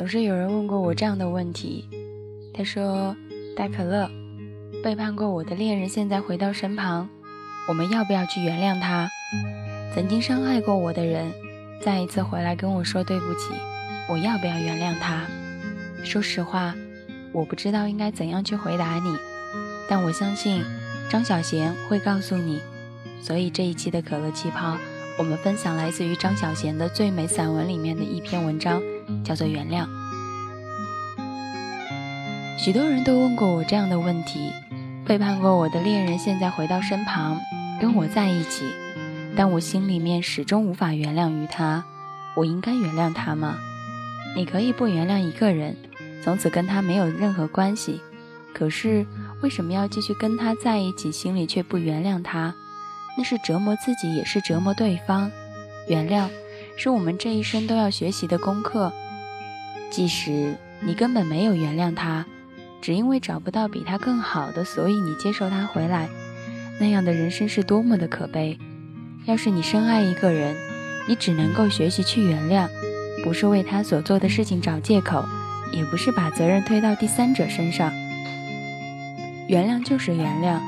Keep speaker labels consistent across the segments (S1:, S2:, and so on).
S1: 总是有人问过我这样的问题。他说：“大可乐，背叛过我的恋人现在回到身旁，我们要不要去原谅他？曾经伤害过我的人，再一次回来跟我说对不起，我要不要原谅他？”说实话，我不知道应该怎样去回答你，但我相信张小娴会告诉你。所以这一期的可乐气泡。我们分享来自于张小娴的最美散文里面的一篇文章，叫做《原谅》。许多人都问过我这样的问题：背叛过我的恋人现在回到身旁，跟我在一起，但我心里面始终无法原谅于他，我应该原谅他吗？你可以不原谅一个人，从此跟他没有任何关系，可是为什么要继续跟他在一起，心里却不原谅他？那是折磨自己，也是折磨对方。原谅，是我们这一生都要学习的功课。即使你根本没有原谅他，只因为找不到比他更好的，所以你接受他回来，那样的人生是多么的可悲。要是你深爱一个人，你只能够学习去原谅，不是为他所做的事情找借口，也不是把责任推到第三者身上。原谅就是原谅，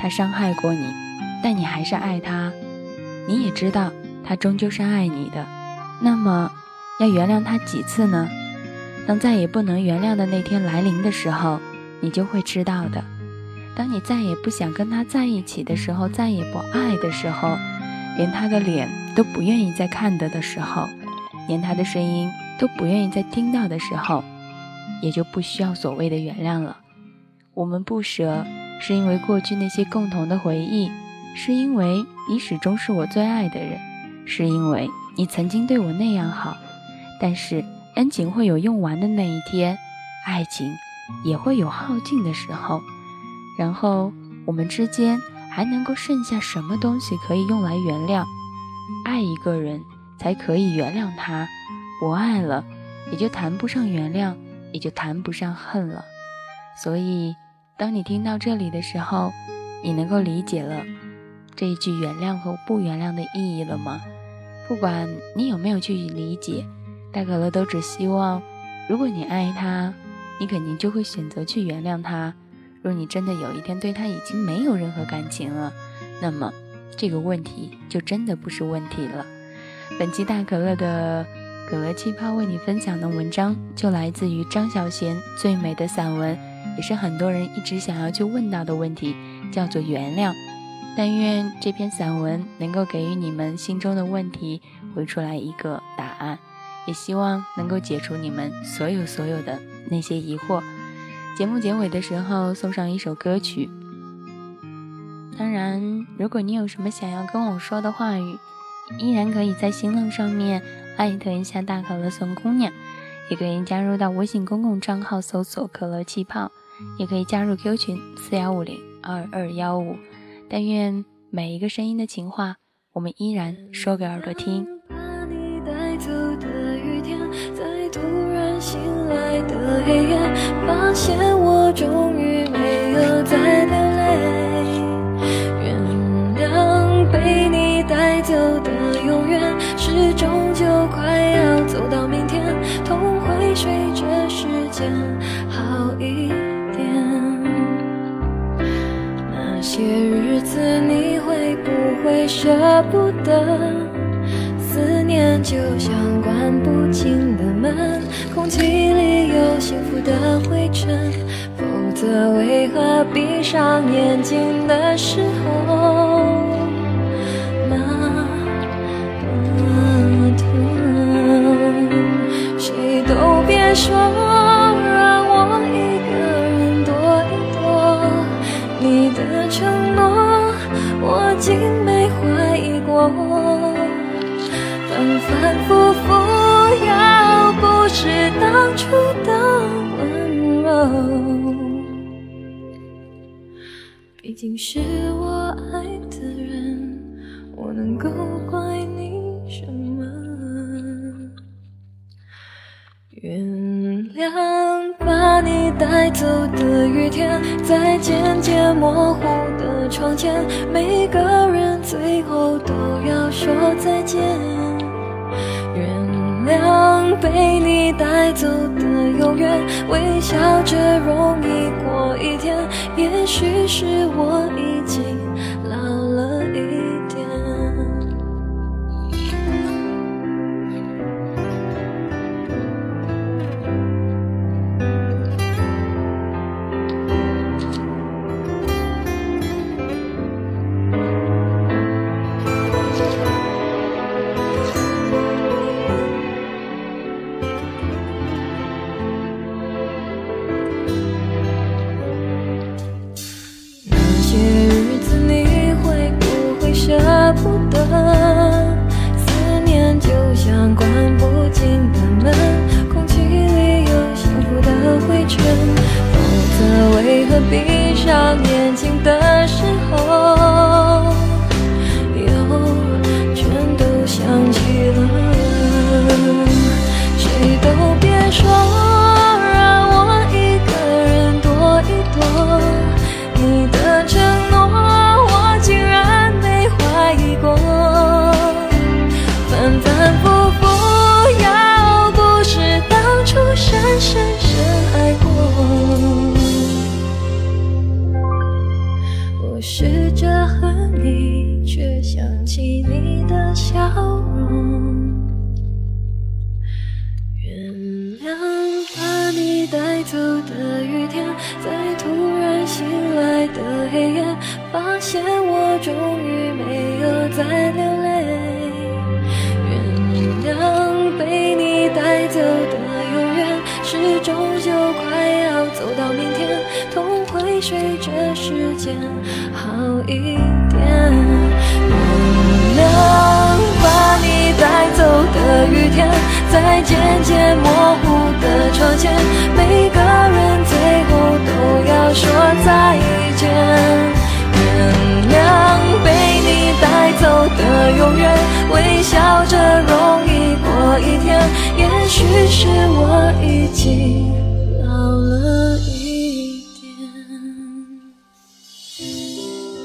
S1: 他伤害过你。但你还是爱他，你也知道他终究是爱你的。那么，要原谅他几次呢？当再也不能原谅的那天来临的时候，你就会知道的。当你再也不想跟他在一起的时候，再也不爱的时候，连他的脸都不愿意再看的的时候，连他的声音都不愿意再听到的时候，也就不需要所谓的原谅了。我们不舍，是因为过去那些共同的回忆。是因为你始终是我最爱的人，是因为你曾经对我那样好，但是恩情会有用完的那一天，爱情也会有耗尽的时候，然后我们之间还能够剩下什么东西可以用来原谅？爱一个人才可以原谅他，不爱了也就谈不上原谅，也就谈不上恨了。所以，当你听到这里的时候，你能够理解了。这一句原谅和不原谅的意义了吗？不管你有没有去理解，大可乐都只希望，如果你爱他，你肯定就会选择去原谅他。若你真的有一天对他已经没有任何感情了，那么这个问题就真的不是问题了。本期大可乐的可乐气泡为你分享的文章，就来自于张小娴最美的散文，也是很多人一直想要去问到的问题，叫做原谅。但愿这篇散文能够给予你们心中的问题回出来一个答案，也希望能够解除你们所有所有的那些疑惑。节目结尾的时候送上一首歌曲。当然，如果你有什么想要跟我说的话语，依然可以在新浪上面艾特一下大可乐送姑娘，也可以加入到微信公共账号搜索可乐气泡，也可以加入 Q 群四幺五零二二幺五。但愿每一个声音的情话，我们依然说给耳朵听。
S2: 把你带走的雨天，在突然醒来的黑夜，发现我终于没有再流泪。原谅被你带走的永远，是终究快要走到明天，痛会随着时间好一点。那些次你会不会舍不得？思念就像关不紧的门，空气里有幸福的灰尘，否则为何闭上眼睛的时候我竟没怀疑过，反反复复，要不是当初的温柔，毕竟是我爱的人，我能够怪你什么？带走的雨天在渐渐模糊的窗前每个人最后都要说再见。原谅被你带走的永远微笑着容易过一天也许是我闭上眼睛的。的雨天在突然醒来的黑夜发现我终于没有再流泪原谅被你带走的永远是终究快要走到明天痛会随着时间好一点原谅把你带走的雨天在渐渐情